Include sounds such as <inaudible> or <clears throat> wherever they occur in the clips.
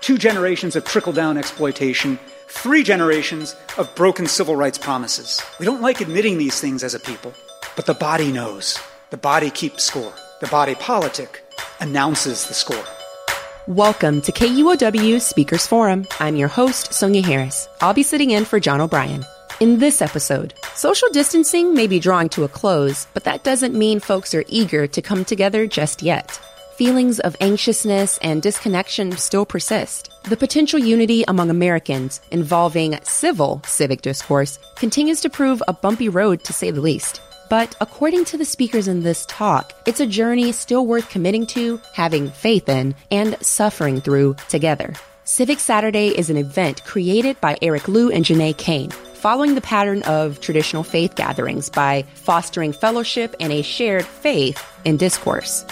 two generations of trickle down exploitation, three generations of broken civil rights promises. We don't like admitting these things as a people, but the body knows. The body keeps score. The body politic announces the score. Welcome to KUOW Speakers Forum. I'm your host, Sonia Harris. I'll be sitting in for John O'Brien. In this episode, social distancing may be drawing to a close, but that doesn't mean folks are eager to come together just yet. Feelings of anxiousness and disconnection still persist. The potential unity among Americans involving civil civic discourse continues to prove a bumpy road to say the least. But according to the speakers in this talk, it's a journey still worth committing to, having faith in, and suffering through together. Civic Saturday is an event created by Eric Liu and Jená Cane, following the pattern of traditional faith gatherings by fostering fellowship and a shared faith in discourse.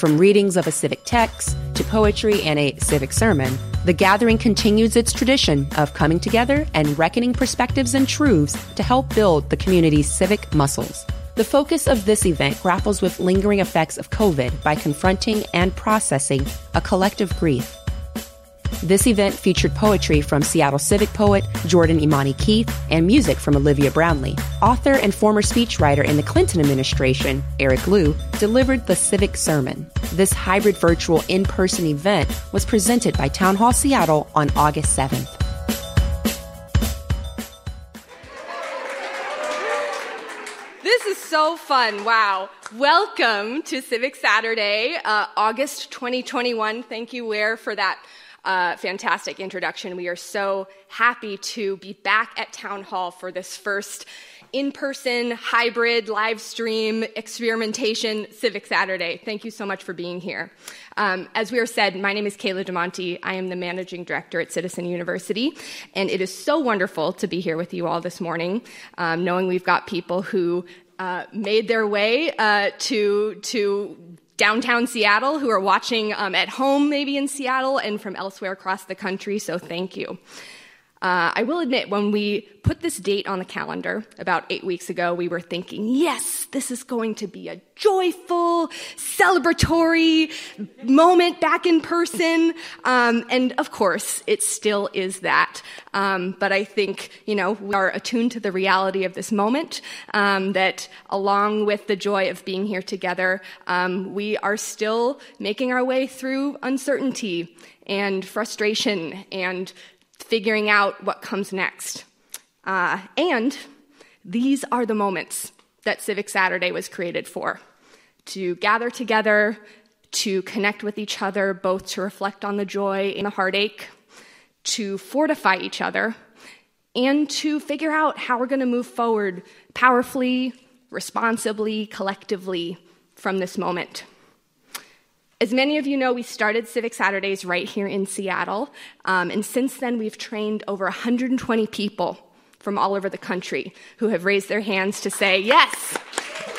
From readings of a civic text to poetry and a civic sermon, the gathering continues its tradition of coming together and reckoning perspectives and truths to help build the community's civic muscles. The focus of this event grapples with lingering effects of COVID by confronting and processing a collective grief. This event featured poetry from Seattle civic poet Jordan Imani Keith and music from Olivia Brownlee. Author and former speechwriter in the Clinton administration, Eric Liu, delivered the civic sermon. This hybrid virtual in person event was presented by Town Hall Seattle on August 7th. This is so fun. Wow. Welcome to Civic Saturday, uh, August 2021. Thank you, Ware, for that uh, fantastic introduction. We are so happy to be back at Town Hall for this first in person, hybrid, live stream experimentation Civic Saturday. Thank you so much for being here. Um, as we were said, my name is Kayla DeMonte. I am the managing director at Citizen University, and it is so wonderful to be here with you all this morning, um, knowing we've got people who uh, made their way uh, to to downtown Seattle who are watching um, at home, maybe in Seattle, and from elsewhere across the country. So thank you. Uh, I will admit, when we put this date on the calendar about eight weeks ago, we were thinking, yes, this is going to be a joyful, celebratory moment back in person. Um, and of course, it still is that. Um, but I think, you know, we are attuned to the reality of this moment, um, that along with the joy of being here together, um, we are still making our way through uncertainty and frustration and figuring out what comes next. Uh, and these are the moments that Civic Saturday was created for to gather together, to connect with each other, both to reflect on the joy and the heartache, to fortify each other, and to figure out how we're going to move forward powerfully, responsibly, collectively from this moment. As many of you know, we started Civic Saturdays right here in Seattle, um, and since then we've trained over 120 people from all over the country who have raised their hands to say yes.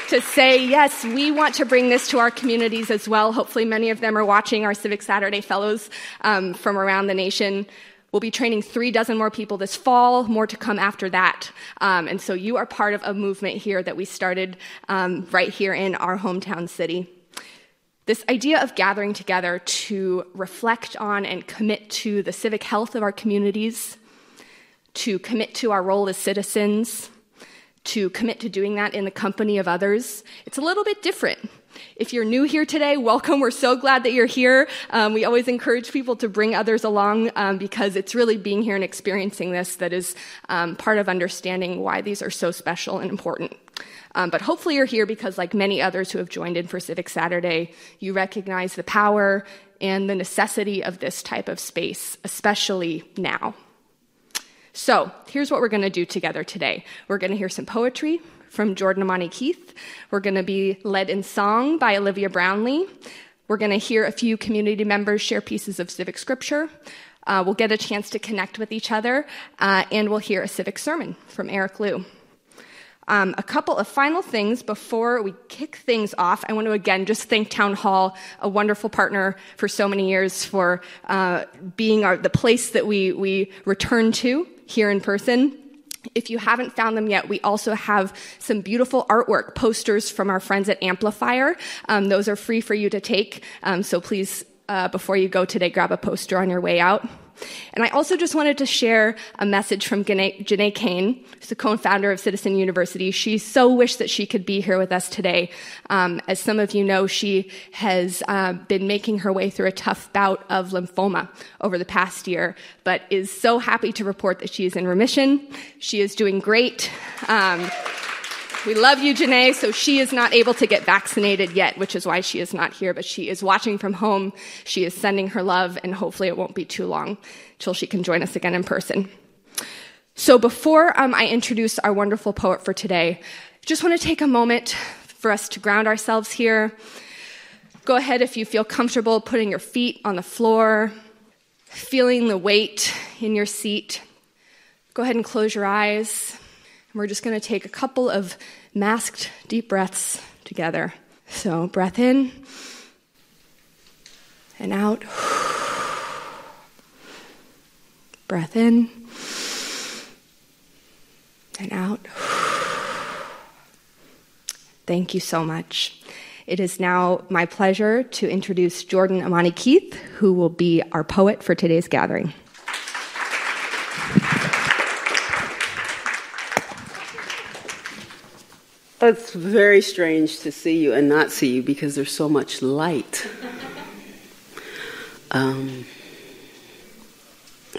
To say, yes, we want to bring this to our communities as well. Hopefully, many of them are watching our Civic Saturday Fellows um, from around the nation. We'll be training three dozen more people this fall, more to come after that. Um, and so you are part of a movement here that we started um, right here in our hometown city. This idea of gathering together to reflect on and commit to the civic health of our communities, to commit to our role as citizens, to commit to doing that in the company of others, it's a little bit different. If you're new here today, welcome. We're so glad that you're here. Um, we always encourage people to bring others along um, because it's really being here and experiencing this that is um, part of understanding why these are so special and important. Um, but hopefully, you're here because, like many others who have joined in for Civic Saturday, you recognize the power and the necessity of this type of space, especially now. So, here's what we're going to do together today we're going to hear some poetry from Jordan Imani Keith, we're going to be led in song by Olivia Brownlee. We're going to hear a few community members share pieces of civic scripture. Uh, we'll get a chance to connect with each other, uh, and we'll hear a civic sermon from Eric Liu. Um, a couple of final things before we kick things off. I want to again just thank Town Hall, a wonderful partner for so many years, for uh, being our, the place that we, we return to here in person. If you haven't found them yet, we also have some beautiful artwork posters from our friends at Amplifier. Um, those are free for you to take, um, so please, uh, before you go today, grab a poster on your way out. And I also just wanted to share a message from Jená Cane, who's the co-founder of Citizen University. She so wished that she could be here with us today. Um, as some of you know, she has uh, been making her way through a tough bout of lymphoma over the past year, but is so happy to report that she is in remission. She is doing great. Um, we love you, Jená. So she is not able to get vaccinated yet, which is why she is not here, but she is watching from home. She is sending her love, and hopefully it won't be too long till she can join us again in person. So before um, I introduce our wonderful poet for today, just want to take a moment for us to ground ourselves here. Go ahead if you feel comfortable putting your feet on the floor, feeling the weight in your seat. Go ahead and close your eyes. And we're just going to take a couple of masked deep breaths together. So, breath in and out. Breath in and out. Thank you so much. It is now my pleasure to introduce Jordan Imani Keith, who will be our poet for today's gathering. It's very strange to see you and not see you because there's so much light. Um,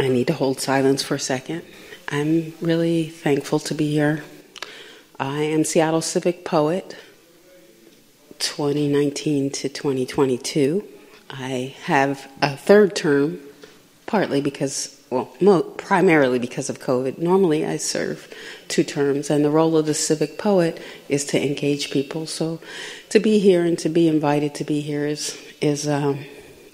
I need to hold silence for a second. I'm really thankful to be here. I am Seattle Civic Poet 2019 to 2022. I have a third term, partly because well, mo- primarily because of COVID. Normally, I serve two terms, and the role of the civic poet is to engage people. So, to be here and to be invited to be here is is um,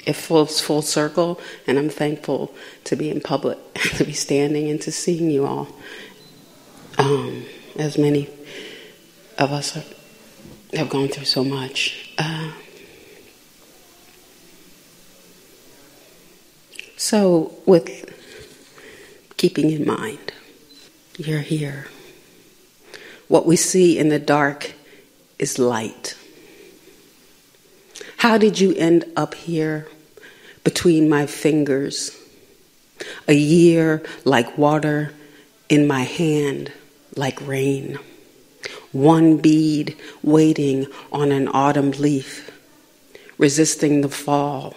it full full circle, and I'm thankful to be in public, <laughs> to be standing, and to seeing you all. Um, as many of us are, have gone through so much. Uh, so, with keeping in mind you're here. What we see in the dark is light. How did you end up here between my fingers? A year like water in my hand, like rain. One bead waiting on an autumn leaf, resisting the fall.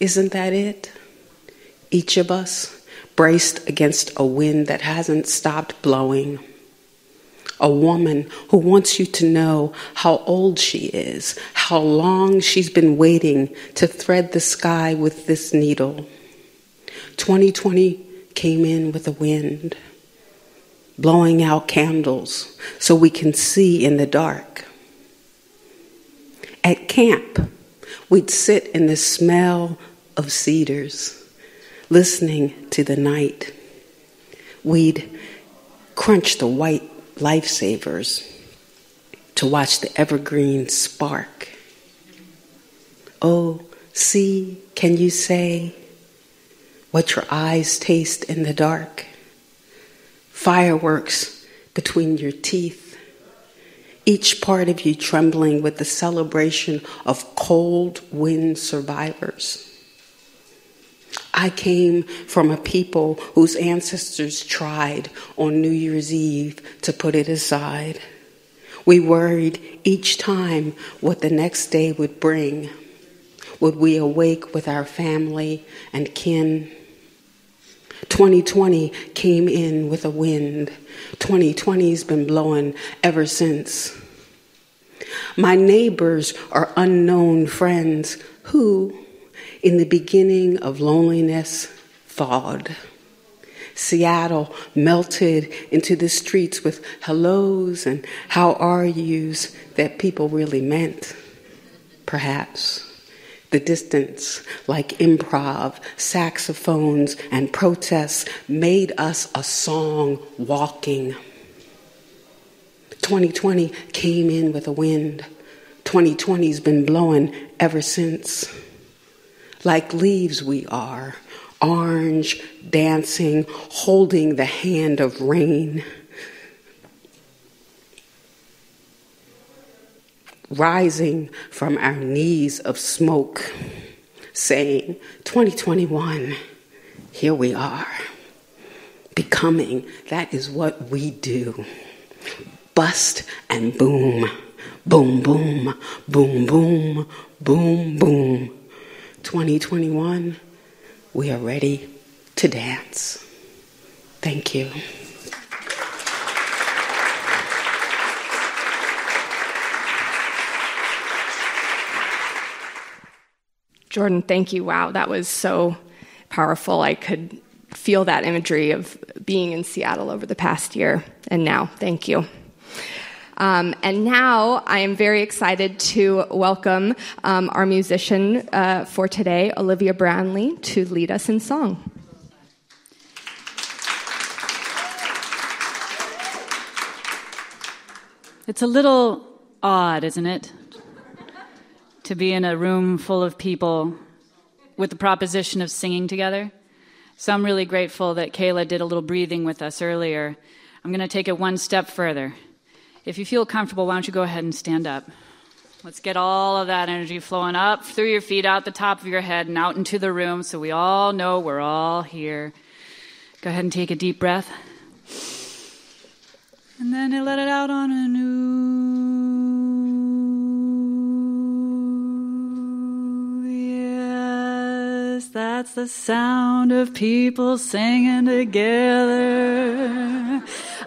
Isn't that it? Each of us? Braced against a wind that hasn't stopped blowing. A woman who wants you to know how old she is, how long she's been waiting to thread the sky with this needle. 2020 came in with a wind, blowing out candles so we can see in the dark. At camp, we'd sit in the smell of cedars listening to the night. We'd crunch the white lifesavers to watch the evergreen spark. Oh, see, can you say what your eyes taste in the dark? Fireworks between your teeth, each part of you trembling with the celebration of cold wind survivors. I came from a people whose ancestors tried on New Year's Eve to put it aside. We worried each time what the next day would bring. Would we awake with our family and kin? 2020 came in with a wind. 2020's been blowing ever since. My neighbors are unknown friends who, in the beginning of loneliness, thawed. Seattle melted into the streets with hellos and how are yous that people really meant, perhaps. The distance, like improv, saxophones, and protests, made us a song walking. 2020 came in with a wind. 2020's been blowing ever since. Like leaves, we are, orange, dancing, holding the hand of rain. rising from our knees of smoke, saying, 2021, here we are. Becoming, that is what we do. Bust and boom, boom, boom, boom, boom, boom, boom. 2021, we are ready to dance. Thank you. Jordan, thank you. Wow, that was so powerful. I could feel that imagery of being in Seattle over the past year and now. Thank you. Um, and now I am very excited to welcome um, our musician uh, for today, Olivia Brownlee, to lead us in song. It's a little odd, isn't it? to be in a room full of people with the proposition of singing together. So I'm really grateful that Kayla did a little breathing with us earlier. I'm going to take it one step further. If you feel comfortable, why don't you go ahead and stand up? Let's get all of that energy flowing up through your feet, out the top of your head, and out into the room so we all know we're all here. Go ahead and take a deep breath. And then let it out on a new. That's the sound of people singing together.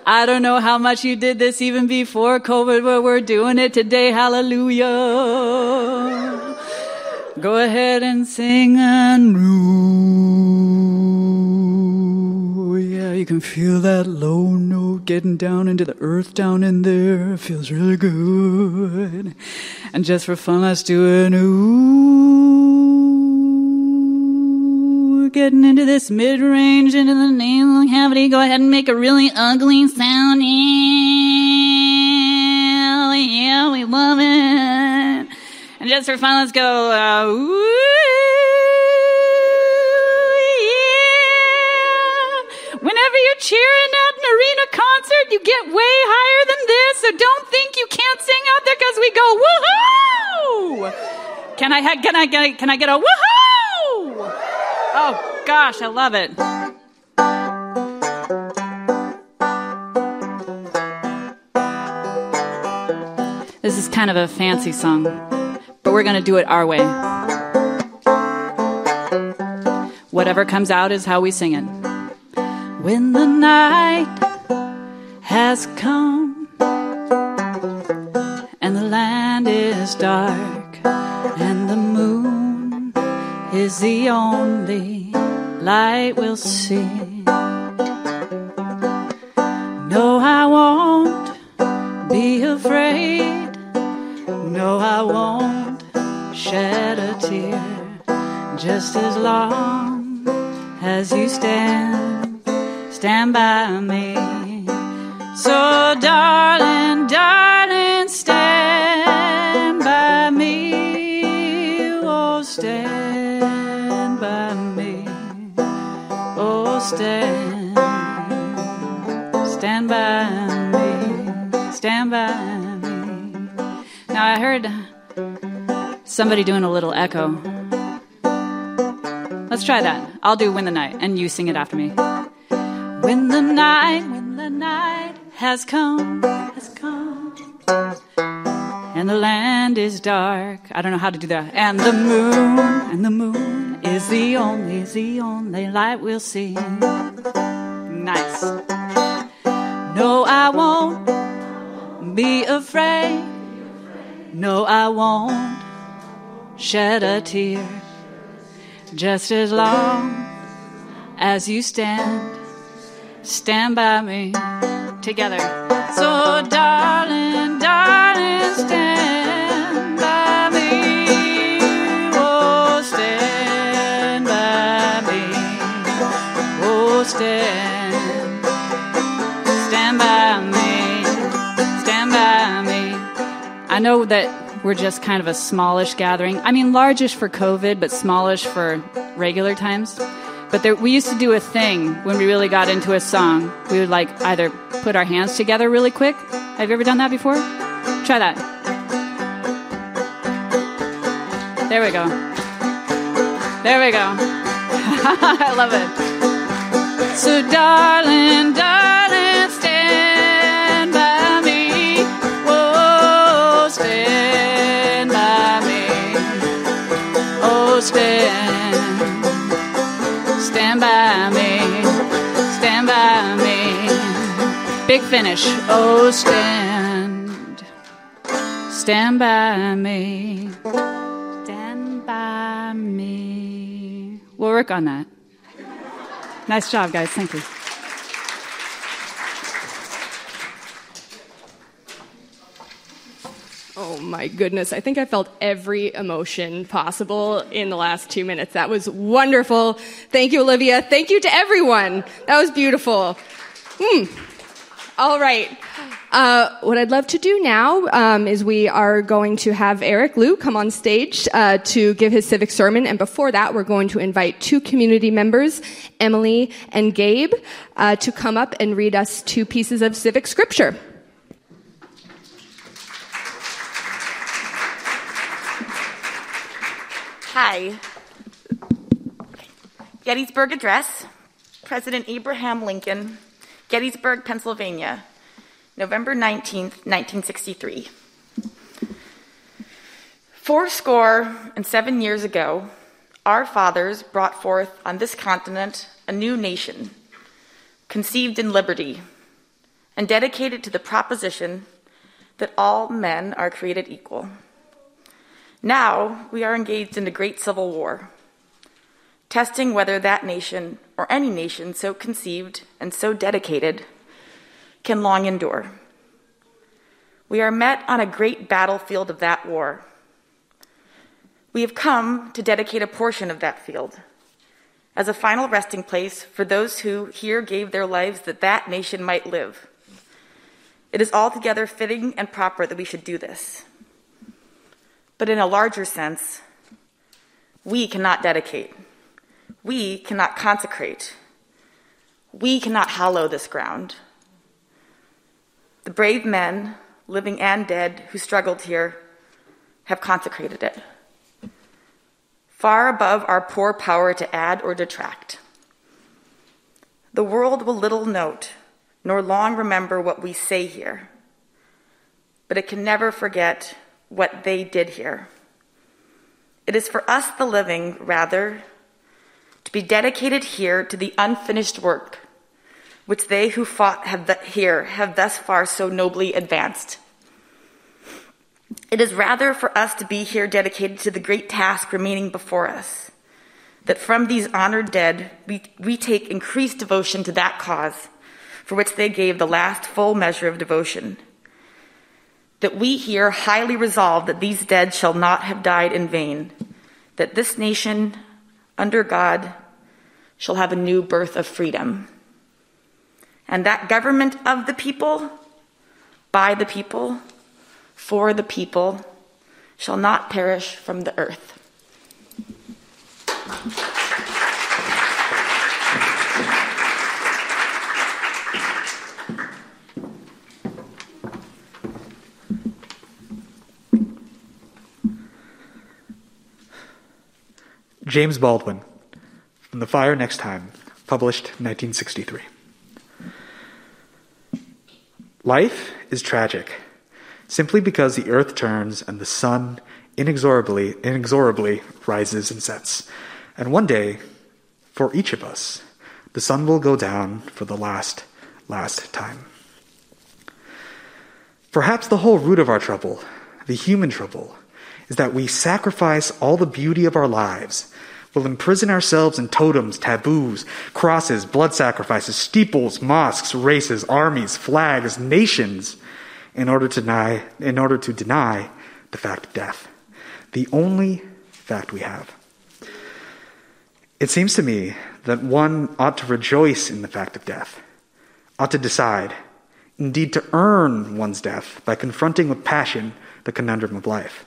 I don't know how much you did this even before COVID, but we're doing it today. Hallelujah. Go ahead and sing and Oh, yeah, you can feel that low note getting down into the earth down in there. It feels really good. And just for fun, let's do an ooh getting into this mid range, into the nasal cavity. Go ahead and make a really ugly sound. Yeah, yeah, we love it. And just for fun, let's go. Uh, ooh, yeah. Whenever you're cheering at an arena concert, you get way higher than this. So don't think you can't sing out there because we go woohoo. Can I can I get can I get a woohoo? Oh, gosh, I love it. This is kind of a fancy song, but we're going to do it our way. Whatever comes out is how we sing it. When the night has come and the land is dark is the only light we'll see. Somebody doing a little echo. Let's try that. I'll do Win the Night, and you sing it after me. When the night, when the night has come, has come, and the land is dark. I don't know how to do that. And the moon, and the moon is the only, is the only light we'll see. Nice. No, I won't be afraid. No, I won't shed a tear. Just as long as you stand, stand by me together. So, darling, darling, stand by me. Oh, stand by me. Oh, stand. Stand by me. Stand by me. I know that we're just kind of a smallish gathering. I mean, largish for COVID, but smallish for regular times. But there, we used to do a thing when we really got into a song. We would like either put our hands together really quick. Have you ever done that before? Try that. There we go. There we go. <laughs> I love it. So, darling, darling, by me. Stand by me. Big finish. Oh, stand. Stand by me. Stand by me. We'll work on that. Nice job, guys. Thank you. My goodness. I think I felt every emotion possible in the last two minutes. That was wonderful. Thank you, Olivia. Thank you to everyone. That was beautiful. Hmm. All right. Uh, what I'd love to do now um, is we are going to have Eric Liu come on stage uh, to give his civic sermon, and before that, we're going to invite two community members, Emily and Gabe, uh, to come up and read us two pieces of civic scripture. Hi. Gettysburg Address, President Abraham Lincoln, Gettysburg, Pennsylvania, November 19th, 1963. Four score and seven years ago, our fathers brought forth on this continent a new nation, conceived in liberty, and dedicated to the proposition that all men are created equal. Now we are engaged in the great civil war, testing whether that nation, or any nation so conceived and so dedicated, can long endure. We are met on a great battlefield of that war. We have come to dedicate a portion of that field as a final resting place for those who here gave their lives that that nation might live. It is altogether fitting and proper that we should do this. But in a larger sense, we cannot dedicate, we cannot consecrate, we cannot hallow this ground. The brave men, living and dead, who struggled here have consecrated it, far above our poor power to add or detract. The world will little note nor long remember what we say here, but it can never forget what they did here. It is for us, the living, rather, to be dedicated here to the unfinished work which they who fought have th- here have thus far so nobly advanced. It is rather for us to be here dedicated to the great task remaining before us, that from these honored dead we, we take increased devotion to that cause for which they gave the last full measure of devotion that we here highly resolve that these dead shall not have died in vain, that this nation, under God, shall have a new birth of freedom. And that government of the people, by the people, for the people, shall not perish from the earth. James Baldwin, From the Fire Next Time, published 1963. Life is tragic simply because the earth turns and the sun inexorably, inexorably rises and sets. And one day, for each of us, the sun will go down for the last, last time. Perhaps the whole root of our trouble, the human trouble, is that we sacrifice all the beauty of our lives. We'll imprison ourselves in totems, taboos, crosses, blood sacrifices, steeples, mosques, races, armies, flags, nations, in order to deny, in order to deny the fact of death, the only fact we have. It seems to me that one ought to rejoice in the fact of death, ought to decide, indeed to earn one's death by confronting with passion the conundrum of life.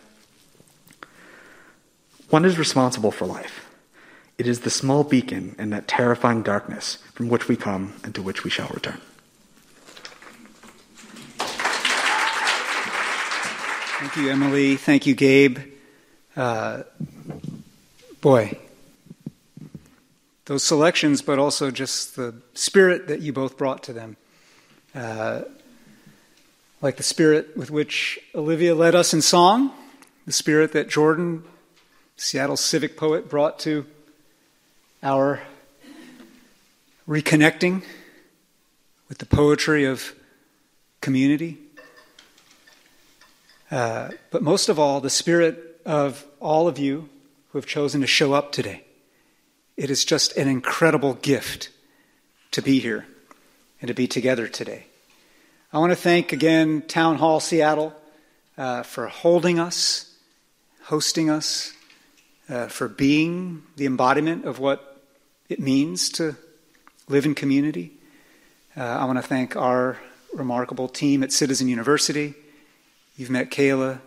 One is responsible for life. It is the small beacon in that terrifying darkness from which we come and to which we shall return. Thank you, Emily. Thank you, Gabe. Uh, boy, those selections, but also just the spirit that you both brought to them. Uh, like the spirit with which Olivia led us in song, the spirit that Jordan, Seattle civic poet, brought to our reconnecting with the poetry of community. Uh, but most of all, the spirit of all of you who have chosen to show up today. It is just an incredible gift to be here and to be together today. I want to thank again Town Hall Seattle uh, for holding us, hosting us, uh, for being the embodiment of what it means to live in community. Uh, I want to thank our remarkable team at Citizen University. You've met Kayla.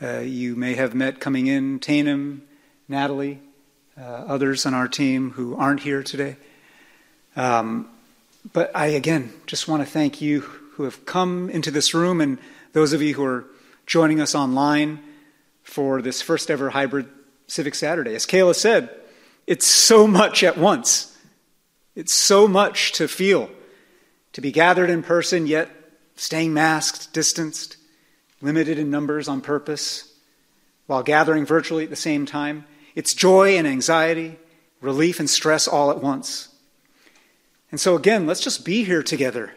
Uh, you may have met coming in Tainem, Natalie uh, others on our team who aren't here today. Um, but I, again, just want to thank you who have come into this room and those of you who are joining us online for this first ever hybrid Civic Saturday. As Kayla said, it's so much at once. It's so much to feel. To be gathered in person, yet staying masked, distanced, limited in numbers on purpose, while gathering virtually at the same time. It's joy and anxiety, relief and stress all at once. And so, again, let's just be here together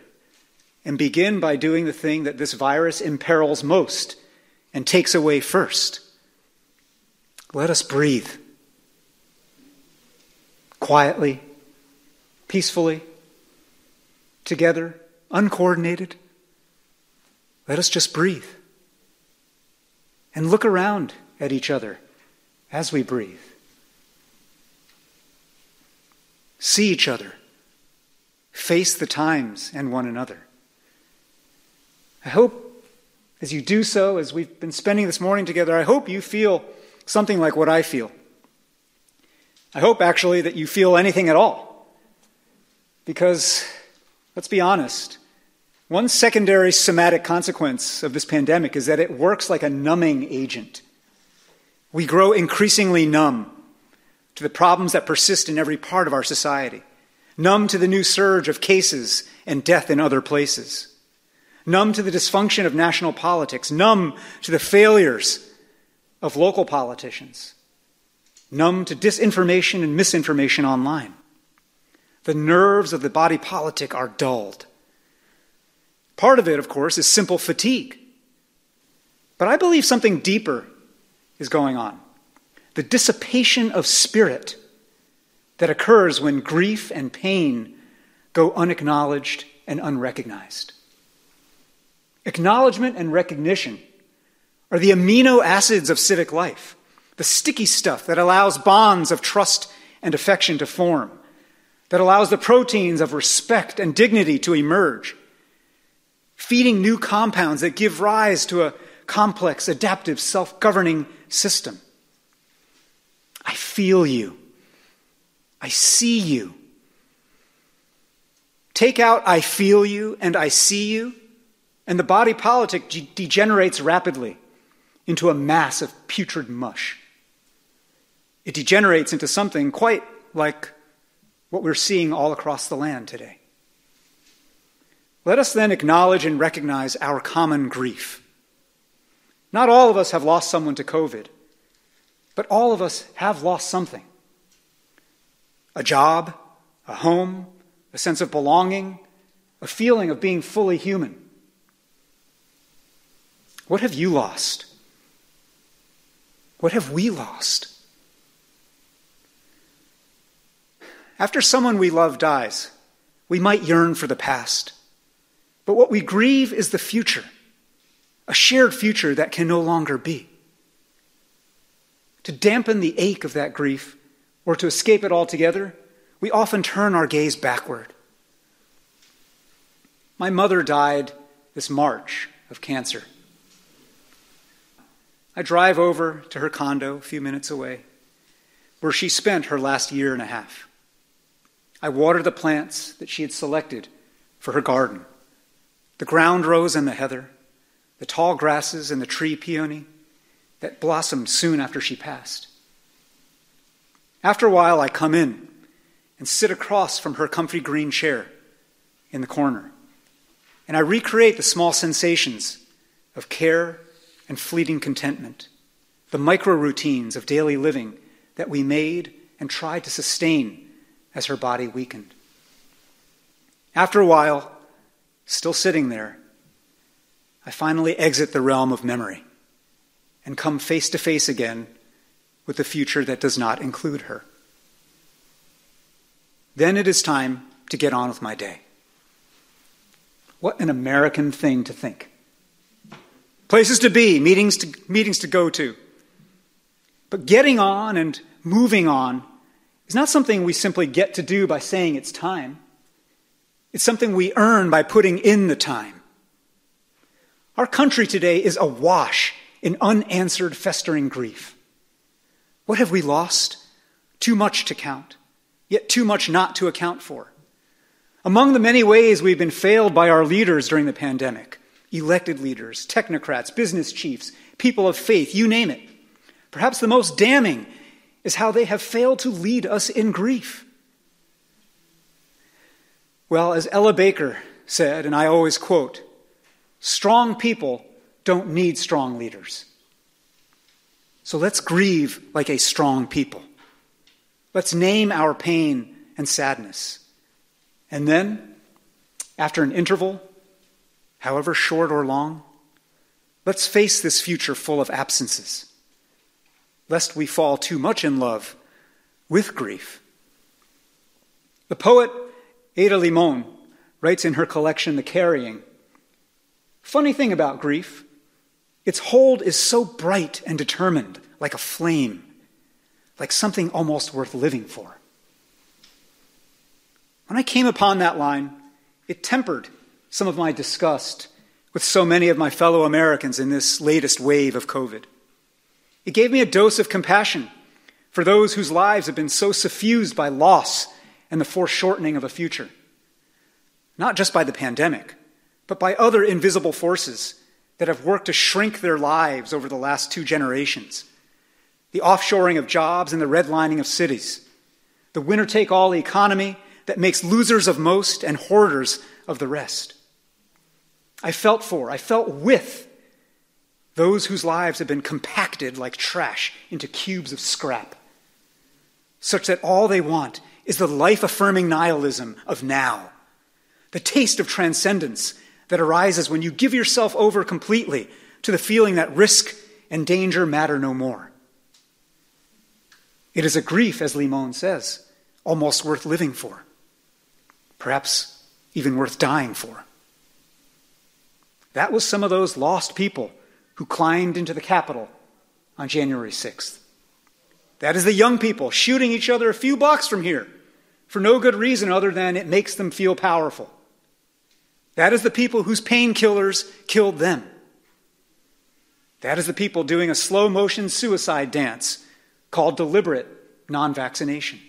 and begin by doing the thing that this virus imperils most and takes away first. Let us breathe quietly, peacefully, together, uncoordinated. Let us just breathe and look around at each other as we breathe. See each other, face the times and one another. I hope as you do so, as we've been spending this morning together, I hope you feel something like what I feel. I hope actually that you feel anything at all. Because, let's be honest, one secondary somatic consequence of this pandemic is that it works like a numbing agent. We grow increasingly numb to the problems that persist in every part of our society, numb to the new surge of cases and death in other places, numb to the dysfunction of national politics, numb to the failures of local politicians, numb to disinformation and misinformation online. The nerves of the body politic are dulled. Part of it, of course, is simple fatigue. But I believe something deeper is going on. The dissipation of spirit that occurs when grief and pain go unacknowledged and unrecognized. Acknowledgement and recognition are the amino acids of civic life, the sticky stuff that allows bonds of trust and affection to form, that allows the proteins of respect and dignity to emerge, feeding new compounds that give rise to a complex, adaptive, self governing system. I feel you. I see you. Take out I feel you and I see you, and the body politic de- degenerates rapidly into a mass of putrid mush. It degenerates into something quite like what we're seeing all across the land today. Let us then acknowledge and recognize our common grief. Not all of us have lost someone to COVID, but all of us have lost something a job, a home, a sense of belonging, a feeling of being fully human. What have you lost? What have we lost? After someone we love dies, we might yearn for the past. But what we grieve is the future a shared future that can no longer be. To dampen the ache of that grief or to escape it altogether, we often turn our gaze backward. My mother died this March of cancer. I drive over to her condo a few minutes away, where she spent her last year and a half. I water the plants that she had selected for her garden the ground rose and the heather, the tall grasses and the tree peony that blossomed soon after she passed. After a while, I come in and sit across from her comfy green chair in the corner, and I recreate the small sensations of care and fleeting contentment, the micro routines of daily living that we made and tried to sustain as her body weakened. After a while, still sitting there, I finally exit the realm of memory and come face to face again with the future that does not include her. Then it is time to get on with my day. What an American thing to think. Places to be, meetings to, meetings to go to. But getting on and moving on is not something we simply get to do by saying it's time. It's something we earn by putting in the time. Our country today is awash in unanswered, festering grief. What have we lost? Too much to count, yet too much not to account for. Among the many ways we've been failed by our leaders during the pandemic elected leaders, technocrats, business chiefs, people of faith, you name it. Perhaps the most damning is how they have failed to lead us in grief. Well, as Ella Baker said, and I always quote, strong people don't need strong leaders. So let's grieve like a strong people. Let's name our pain and sadness. And then, after an interval, however short or long, let's face this future full of absences, lest we fall too much in love with grief. The poet Ada Limon writes in her collection, The Carrying Funny thing about grief, its hold is so bright and determined, like a flame, like something almost worth living for. When I came upon that line, it tempered some of my disgust with so many of my fellow Americans in this latest wave of COVID. It gave me a dose of compassion for those whose lives have been so suffused by loss and the foreshortening of a future. Not just by the pandemic, but by other invisible forces that have worked to shrink their lives over the last two generations the offshoring of jobs and the redlining of cities, the winner take all economy that makes losers of most and hoarders of the rest. I felt for, I felt with those whose lives have been compacted like trash into cubes of scrap, such that all they want is the life affirming nihilism of now, the taste of transcendence that arises when you give yourself over completely to the feeling that risk and danger matter no more. It is a grief, as Limon says, almost worth living for, perhaps even worth dying for. That was some of those lost people who climbed into the Capitol on January 6th. That is the young people shooting each other a few blocks from here for no good reason other than it makes them feel powerful. That is the people whose painkillers killed them. That is the people doing a slow motion suicide dance called deliberate non vaccination.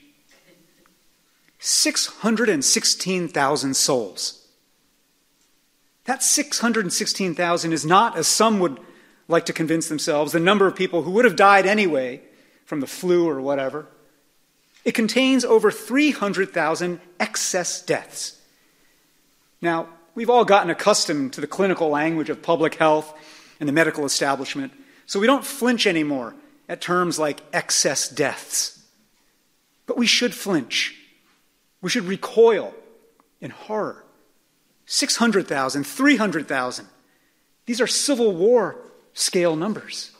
616,000 souls. That 616,000 is not, as some would like to convince themselves, the number of people who would have died anyway from the flu or whatever. It contains over 300,000 excess deaths. Now, we've all gotten accustomed to the clinical language of public health and the medical establishment, so we don't flinch anymore at terms like excess deaths. But we should flinch. We should recoil in horror. 600,000, 300,000. These are Civil War scale numbers.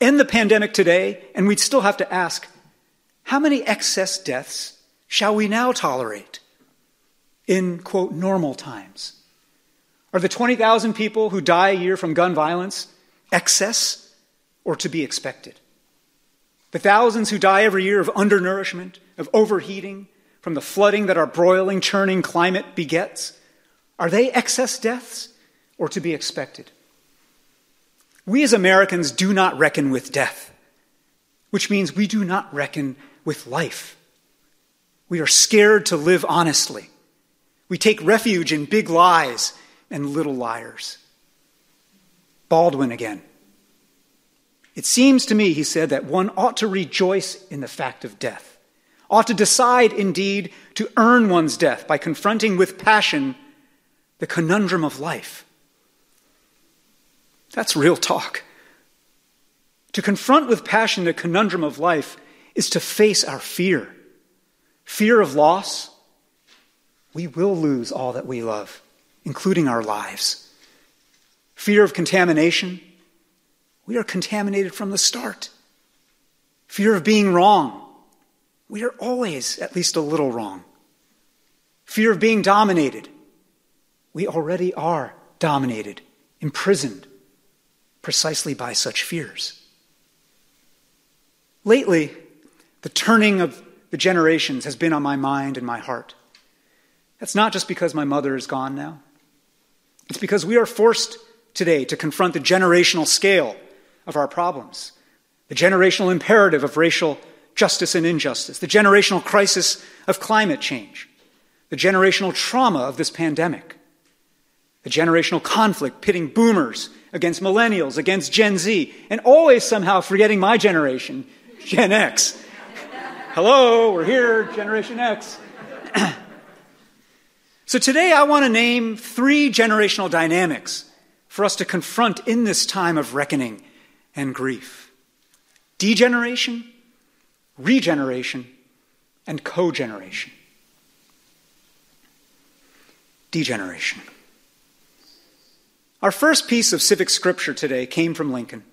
End the pandemic today, and we'd still have to ask how many excess deaths shall we now tolerate? in, quote, normal times? Are the 20,000 people who die a year from gun violence excess or to be expected? The thousands who die every year of undernourishment, of overheating, from the flooding that our broiling, churning climate begets? Are they excess deaths or to be expected? We as Americans do not reckon with death, which means we do not reckon with life. We are scared to live honestly. We take refuge in big lies and little liars. Baldwin again. It seems to me, he said, that one ought to rejoice in the fact of death, ought to decide, indeed, to earn one's death by confronting with passion the conundrum of life. That's real talk. To confront with passion the conundrum of life is to face our fear fear of loss. We will lose all that we love, including our lives. Fear of contamination. We are contaminated from the start. Fear of being wrong. We are always at least a little wrong. Fear of being dominated. We already are dominated, imprisoned, precisely by such fears. Lately, the turning of the generations has been on my mind and my heart. That's not just because my mother is gone now. It's because we are forced today to confront the generational scale of our problems, the generational imperative of racial justice and injustice, the generational crisis of climate change, the generational trauma of this pandemic, the generational conflict pitting boomers against millennials, against Gen Z, and always somehow forgetting my generation, Gen X. Hello, we're here, Generation X. <clears throat> so today I want to name three generational dynamics for us to confront in this time of reckoning and grief degeneration, regeneration, and cogeneration. Degeneration. Our first piece of civic scripture today came from Lincoln.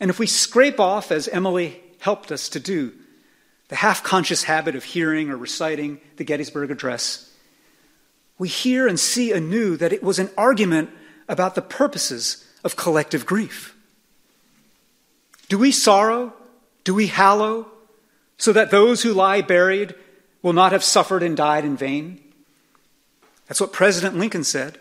And if we scrape off, as Emily helped us to do, the half conscious habit of hearing or reciting the Gettysburg Address, we hear and see anew that it was an argument about the purposes of collective grief. Do we sorrow? Do we hallow so that those who lie buried will not have suffered and died in vain? That's what President Lincoln said.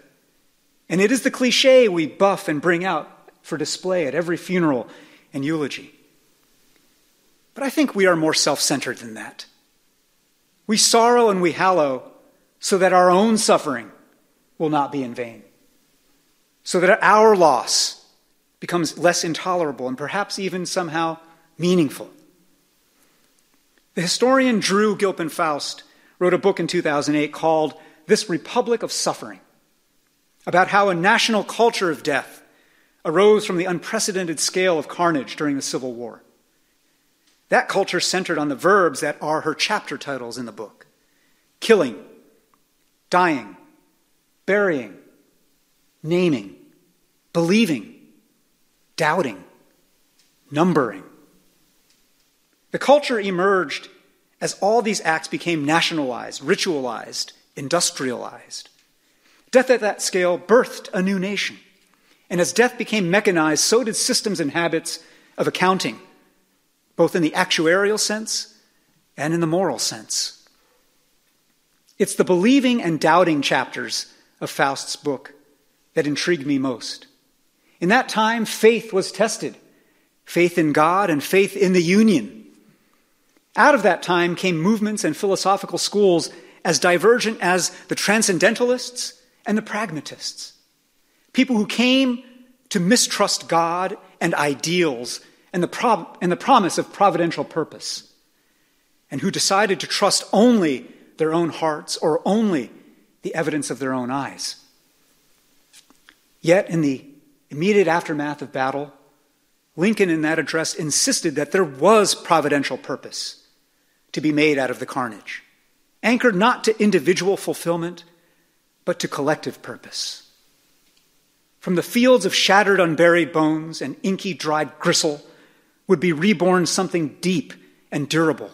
And it is the cliche we buff and bring out for display at every funeral and eulogy. But I think we are more self centered than that. We sorrow and we hallow so that our own suffering will not be in vain, so that our loss becomes less intolerable and perhaps even somehow meaningful. The historian Drew Gilpin Faust wrote a book in 2008 called This Republic of Suffering about how a national culture of death arose from the unprecedented scale of carnage during the Civil War. That culture centered on the verbs that are her chapter titles in the book killing, dying, burying, naming, believing, doubting, numbering. The culture emerged as all these acts became nationalized, ritualized, industrialized. Death at that scale birthed a new nation. And as death became mechanized, so did systems and habits of accounting, both in the actuarial sense and in the moral sense. It's the believing and doubting chapters of Faust's book that intrigued me most. In that time, faith was tested faith in God and faith in the union. Out of that time came movements and philosophical schools as divergent as the transcendentalists and the pragmatists. People who came to mistrust God and ideals and the, and the promise of providential purpose, and who decided to trust only their own hearts or only the evidence of their own eyes. Yet, in the immediate aftermath of battle, Lincoln, in that address, insisted that there was providential purpose to be made out of the carnage, anchored not to individual fulfillment, but to collective purpose. From the fields of shattered, unburied bones and inky, dried gristle would be reborn something deep and durable.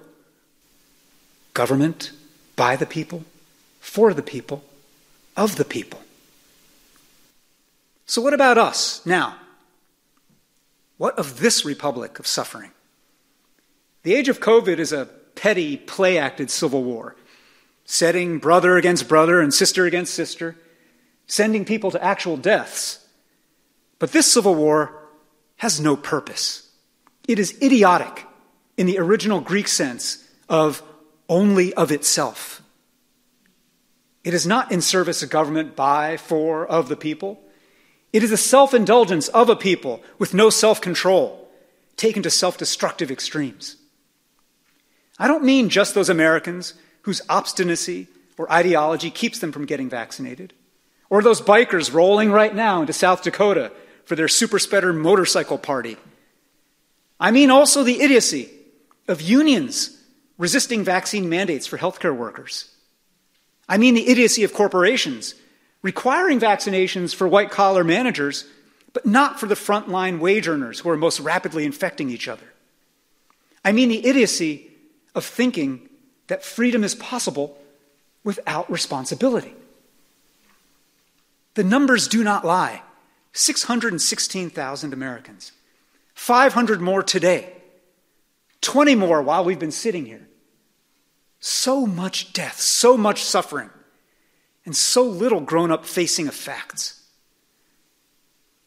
Government by the people, for the people, of the people. So, what about us now? What of this republic of suffering? The age of COVID is a petty, play acted civil war, setting brother against brother and sister against sister, sending people to actual deaths. But this civil war has no purpose. It is idiotic in the original Greek sense of only of itself. It is not in service of government by, for, of the people. It is a self indulgence of a people with no self control, taken to self destructive extremes. I don't mean just those Americans whose obstinacy or ideology keeps them from getting vaccinated, or those bikers rolling right now into South Dakota for their super spreader motorcycle party. I mean also the idiocy of unions resisting vaccine mandates for healthcare workers. I mean the idiocy of corporations requiring vaccinations for white collar managers, but not for the frontline wage earners who are most rapidly infecting each other. I mean the idiocy of thinking that freedom is possible without responsibility. The numbers do not lie 616,000 Americans, 500 more today, 20 more while we've been sitting here. So much death, so much suffering, and so little grown up facing of facts.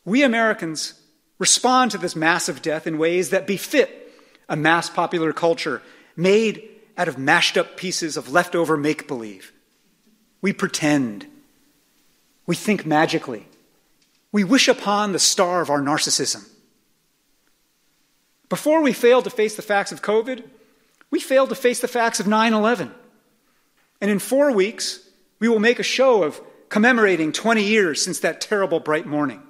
We Americans respond to this massive death in ways that befit a mass popular culture made out of mashed up pieces of leftover make believe. We pretend. We think magically. We wish upon the star of our narcissism. Before we failed to face the facts of COVID, we failed to face the facts of 9 11. And in four weeks, we will make a show of commemorating 20 years since that terrible bright morning.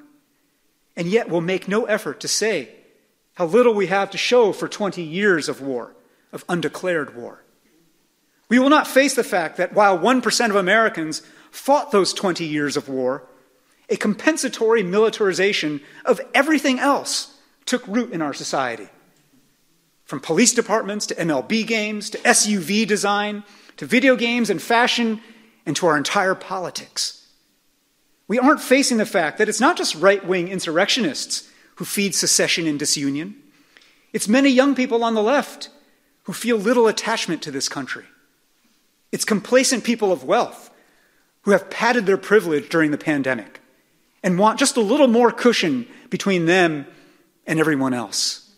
And yet, we'll make no effort to say how little we have to show for 20 years of war, of undeclared war. We will not face the fact that while 1% of Americans fought those 20 years of war, a compensatory militarization of everything else took root in our society from police departments to MLB games to SUV design to video games and fashion and to our entire politics. We aren't facing the fact that it's not just right wing insurrectionists who feed secession and disunion, it's many young people on the left who feel little attachment to this country. It's complacent people of wealth who have padded their privilege during the pandemic and want just a little more cushion between them and everyone else.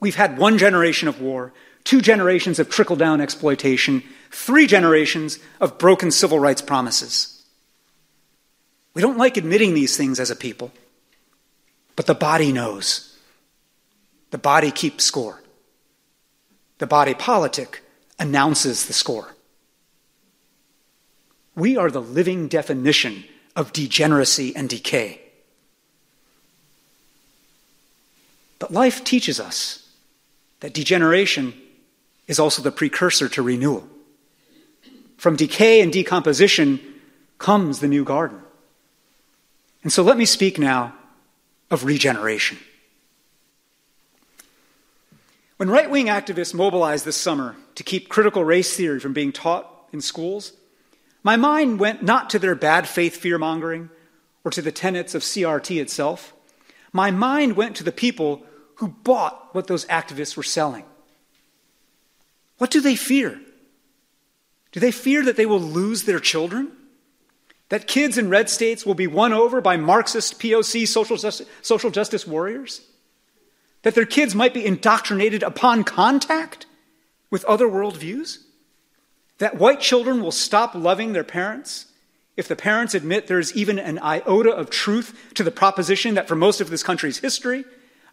We've had one generation of war, two generations of trickle down exploitation, three generations of broken civil rights promises. We don't like admitting these things as a people, but the body knows. The body keeps score. The body politic announces the score. We are the living definition of degeneracy and decay. But life teaches us that degeneration is also the precursor to renewal. From decay and decomposition comes the new garden. And so let me speak now of regeneration. When right wing activists mobilized this summer to keep critical race theory from being taught in schools, my mind went not to their bad faith fear mongering or to the tenets of CRT itself. My mind went to the people who bought what those activists were selling. What do they fear? Do they fear that they will lose their children? That kids in red states will be won over by Marxist POC social justice, social justice warriors? That their kids might be indoctrinated upon contact with other worldviews? That white children will stop loving their parents if the parents admit there's even an iota of truth to the proposition that for most of this country's history,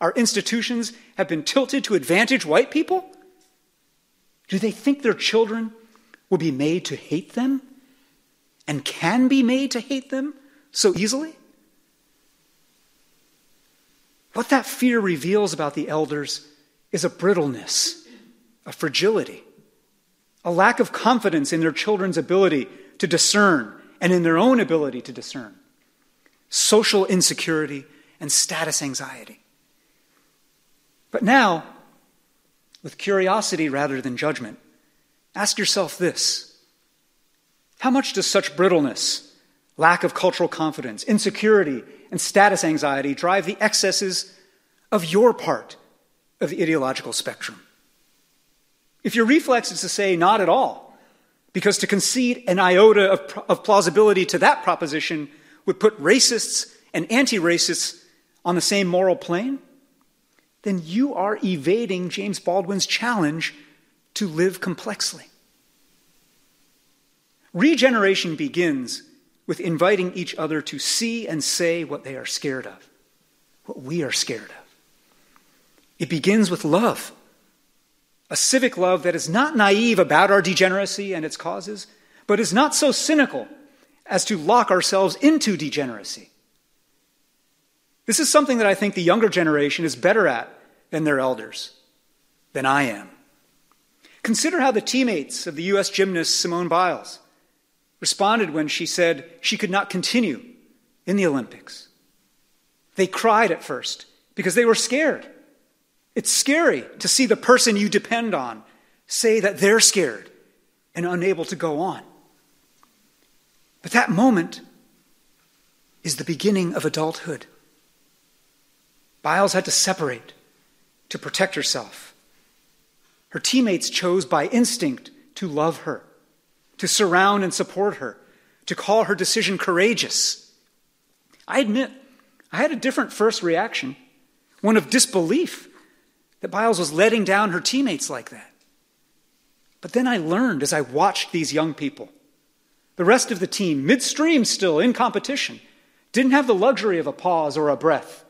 our institutions have been tilted to advantage white people? Do they think their children will be made to hate them and can be made to hate them so easily? What that fear reveals about the elders is a brittleness, a fragility, a lack of confidence in their children's ability to discern and in their own ability to discern, social insecurity, and status anxiety. But now, with curiosity rather than judgment, ask yourself this How much does such brittleness, lack of cultural confidence, insecurity, and status anxiety drive the excesses of your part of the ideological spectrum? If your reflex is to say not at all, because to concede an iota of, of plausibility to that proposition would put racists and anti racists on the same moral plane, then you are evading James Baldwin's challenge to live complexly. Regeneration begins with inviting each other to see and say what they are scared of, what we are scared of. It begins with love, a civic love that is not naive about our degeneracy and its causes, but is not so cynical as to lock ourselves into degeneracy. This is something that I think the younger generation is better at than their elders, than I am. Consider how the teammates of the U.S. gymnast Simone Biles responded when she said she could not continue in the Olympics. They cried at first because they were scared. It's scary to see the person you depend on say that they're scared and unable to go on. But that moment is the beginning of adulthood. Biles had to separate to protect herself. Her teammates chose by instinct to love her to surround and support her, to call her decision courageous. I admit, I had a different first reaction, one of disbelief that Biles was letting down her teammates like that. But then I learned as I watched these young people, the rest of the team, midstream still in competition, didn't have the luxury of a pause or a breath.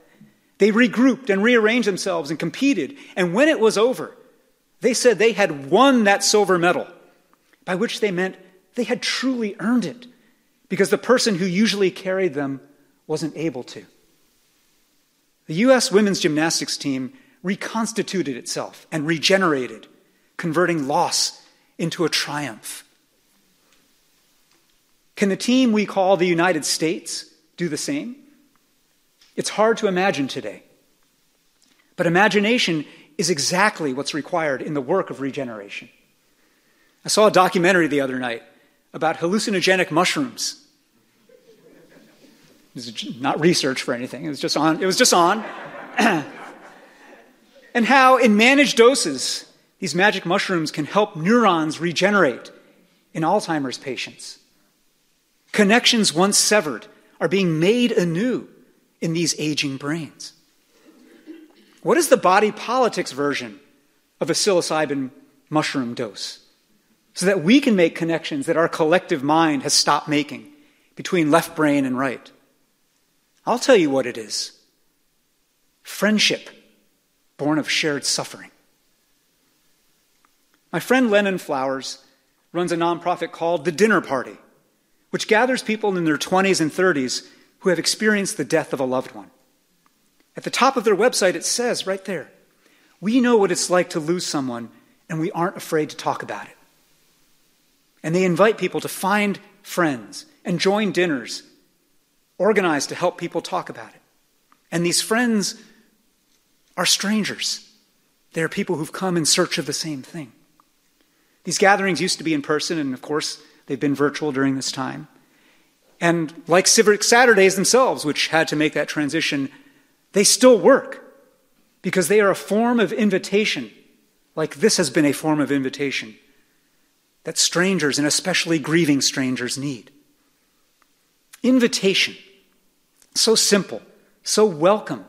They regrouped and rearranged themselves and competed. And when it was over, they said they had won that silver medal by which they meant they had truly earned it because the person who usually carried them wasn't able to. The U.S. women's gymnastics team reconstituted itself and regenerated, converting loss into a triumph. Can the team we call the United States do the same? It's hard to imagine today. But imagination is exactly what's required in the work of regeneration. I saw a documentary the other night about hallucinogenic mushrooms. This is not research for anything, it was just on. It was just on. <clears throat> and how, in managed doses, these magic mushrooms can help neurons regenerate in Alzheimer's patients. Connections once severed are being made anew in these aging brains. What is the body politics version of a psilocybin mushroom dose? So that we can make connections that our collective mind has stopped making between left brain and right. I'll tell you what it is friendship born of shared suffering. My friend Lennon Flowers runs a nonprofit called The Dinner Party, which gathers people in their 20s and 30s who have experienced the death of a loved one. At the top of their website, it says right there, We know what it's like to lose someone, and we aren't afraid to talk about it. And they invite people to find friends and join dinners organized to help people talk about it. And these friends are strangers. They are people who've come in search of the same thing. These gatherings used to be in person, and of course, they've been virtual during this time. And like Civic Saturdays themselves, which had to make that transition, they still work because they are a form of invitation, like this has been a form of invitation that strangers, and especially grieving strangers, need. Invitation. So simple, so welcome,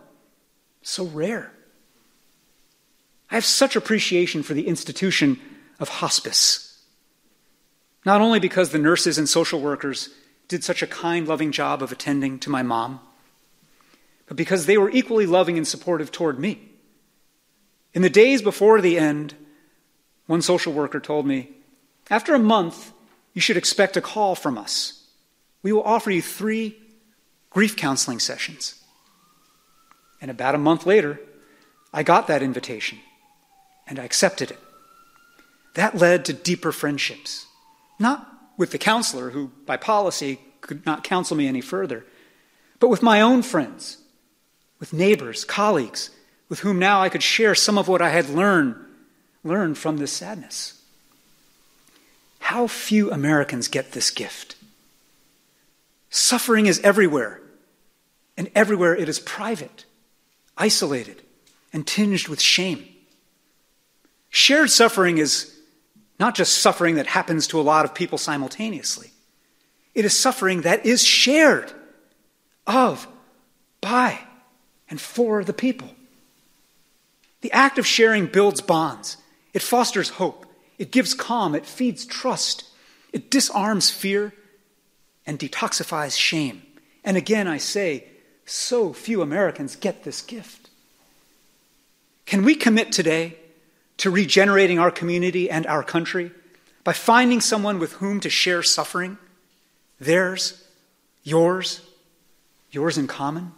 so rare. I have such appreciation for the institution of hospice. Not only because the nurses and social workers did such a kind, loving job of attending to my mom, but because they were equally loving and supportive toward me. In the days before the end, one social worker told me, after a month, you should expect a call from us. We will offer you three grief counseling sessions. And about a month later, I got that invitation and I accepted it. That led to deeper friendships. Not with the counselor, who by policy could not counsel me any further, but with my own friends, with neighbors, colleagues, with whom now I could share some of what I had learned, learned from this sadness. How few Americans get this gift. Suffering is everywhere, and everywhere it is private, isolated, and tinged with shame. Shared suffering is not just suffering that happens to a lot of people simultaneously. It is suffering that is shared of, by, and for the people. The act of sharing builds bonds, it fosters hope, it gives calm, it feeds trust, it disarms fear, and detoxifies shame. And again, I say, so few Americans get this gift. Can we commit today to regenerating our community and our country by finding someone with whom to share suffering, theirs, yours, yours in common?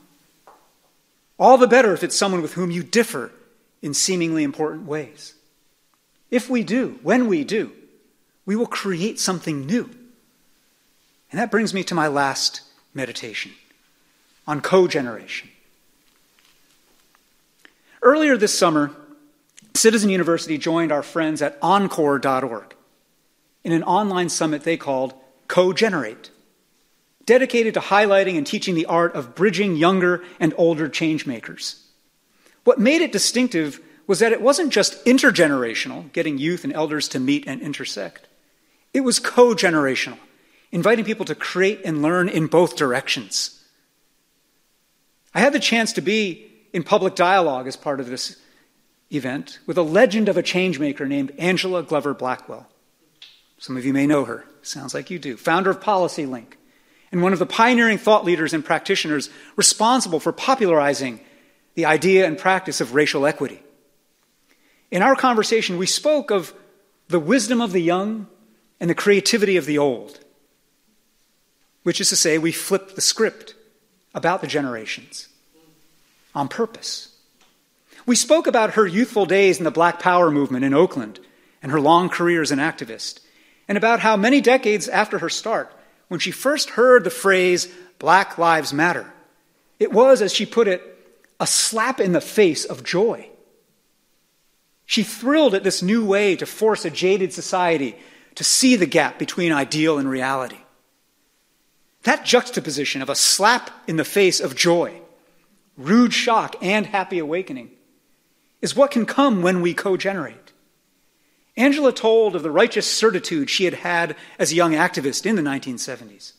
All the better if it's someone with whom you differ in seemingly important ways. If we do, when we do, we will create something new. And that brings me to my last meditation on co-generation. Earlier this summer, Citizen University joined our friends at encore.org in an online summit they called Co-Generate, dedicated to highlighting and teaching the art of bridging younger and older changemakers. What made it distinctive was that it wasn't just intergenerational, getting youth and elders to meet and intersect. It was co-generational, inviting people to create and learn in both directions. I had the chance to be in public dialogue as part of this event with a legend of a changemaker named Angela Glover Blackwell. Some of you may know her. Sounds like you do. Founder of PolicyLink and one of the pioneering thought leaders and practitioners responsible for popularizing the idea and practice of racial equity. In our conversation, we spoke of the wisdom of the young and the creativity of the old, which is to say, we flipped the script about the generations on purpose. We spoke about her youthful days in the Black Power movement in Oakland and her long career as an activist, and about how many decades after her start, when she first heard the phrase Black Lives Matter, it was, as she put it, a slap in the face of joy. She thrilled at this new way to force a jaded society to see the gap between ideal and reality. That juxtaposition of a slap in the face of joy, rude shock, and happy awakening is what can come when we co generate. Angela told of the righteous certitude she had had as a young activist in the 1970s.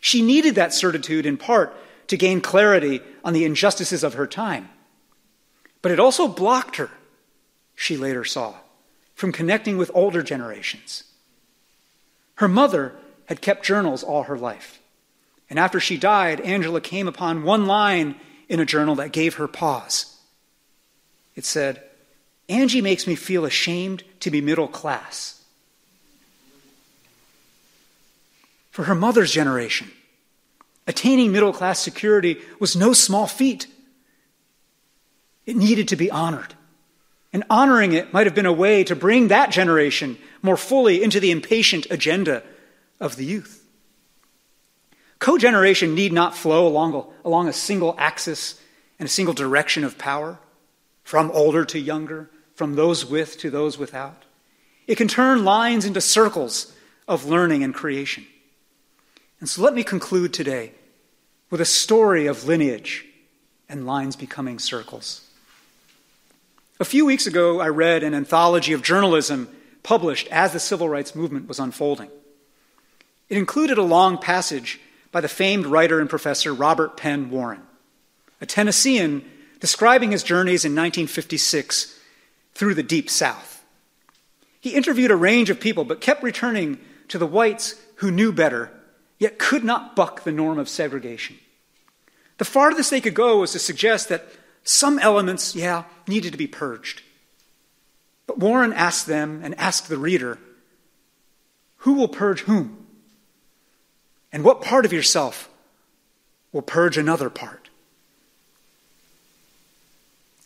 She needed that certitude in part to gain clarity on the injustices of her time. But it also blocked her, she later saw, from connecting with older generations. Her mother had kept journals all her life. And after she died, Angela came upon one line in a journal that gave her pause. It said, Angie makes me feel ashamed to be middle class. For her mother's generation, attaining middle class security was no small feat. It needed to be honored. And honoring it might have been a way to bring that generation more fully into the impatient agenda of the youth. Co-generation need not flow along a, along a single axis and a single direction of power, from older to younger, from those with to those without. It can turn lines into circles of learning and creation. And so let me conclude today with a story of lineage and lines becoming circles. A few weeks ago, I read an anthology of journalism published as the civil rights movement was unfolding. It included a long passage by the famed writer and professor Robert Penn Warren, a Tennessean describing his journeys in 1956 through the Deep South. He interviewed a range of people, but kept returning to the whites who knew better, yet could not buck the norm of segregation. The farthest they could go was to suggest that some elements, yeah, needed to be purged. But Warren asked them and asked the reader, who will purge whom? And what part of yourself will purge another part?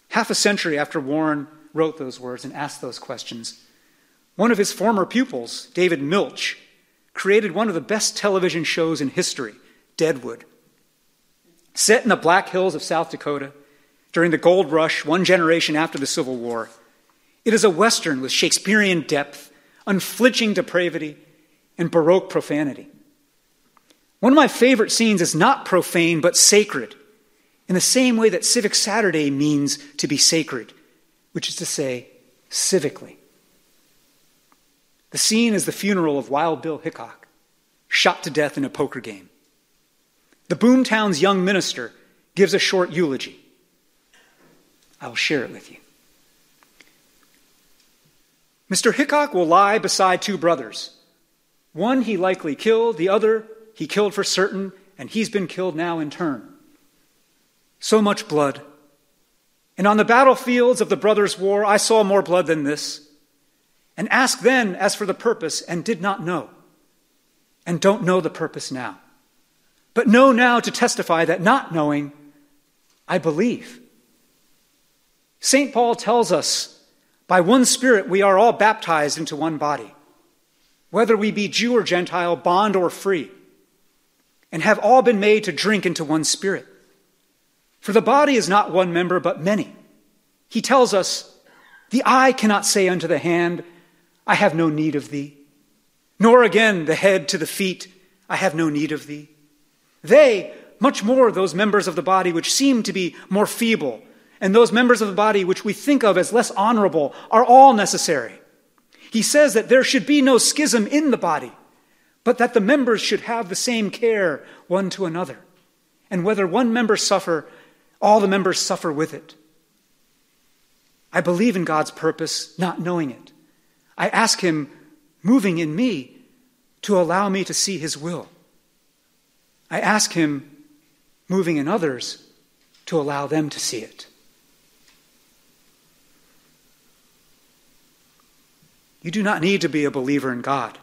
Half a century after Warren wrote those words and asked those questions, one of his former pupils, David Milch, created one of the best television shows in history, Deadwood. Set in the Black Hills of South Dakota during the gold rush one generation after the Civil War, it is a Western with Shakespearean depth, unflinching depravity, and Baroque profanity. One of my favorite scenes is not profane, but sacred, in the same way that Civic Saturday means to be sacred, which is to say, civically. The scene is the funeral of Wild Bill Hickok, shot to death in a poker game. The boomtown's young minister gives a short eulogy. I will share it with you. Mr. Hickok will lie beside two brothers. One he likely killed, the other he killed for certain, and he's been killed now in turn. So much blood. And on the battlefields of the brothers' war, I saw more blood than this. And asked then as for the purpose, and did not know. And don't know the purpose now. But know now to testify that not knowing, I believe. St. Paul tells us by one Spirit we are all baptized into one body, whether we be Jew or Gentile, bond or free, and have all been made to drink into one Spirit. For the body is not one member, but many. He tells us, The eye cannot say unto the hand, I have no need of thee, nor again the head to the feet, I have no need of thee. They, much more those members of the body which seem to be more feeble, and those members of the body which we think of as less honorable, are all necessary. He says that there should be no schism in the body, but that the members should have the same care one to another. And whether one member suffer, all the members suffer with it. I believe in God's purpose, not knowing it. I ask Him, moving in me, to allow me to see His will. I ask Him, moving in others, to allow them to see it. You do not need to be a believer in God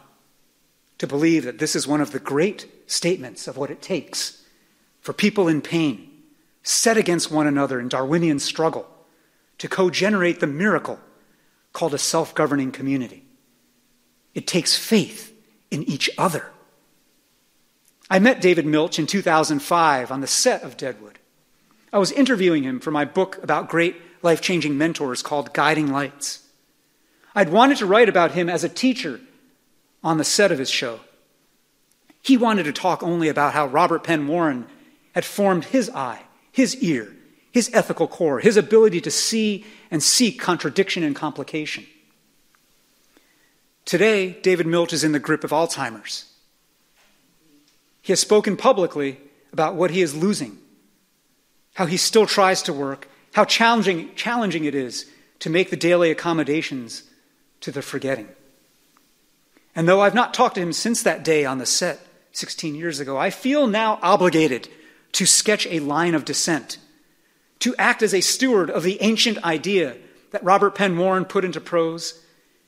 to believe that this is one of the great statements of what it takes for people in pain, set against one another in Darwinian struggle, to co generate the miracle called a self governing community. It takes faith in each other. I met David Milch in 2005 on the set of Deadwood. I was interviewing him for my book about great life changing mentors called Guiding Lights. I'd wanted to write about him as a teacher on the set of his show. He wanted to talk only about how Robert Penn Warren had formed his eye, his ear, his ethical core, his ability to see and seek contradiction and complication. Today, David Milch is in the grip of Alzheimer's. He has spoken publicly about what he is losing, how he still tries to work, how challenging, challenging it is to make the daily accommodations to the forgetting. And though I've not talked to him since that day on the set 16 years ago, I feel now obligated to sketch a line of descent, to act as a steward of the ancient idea that Robert Penn Warren put into prose,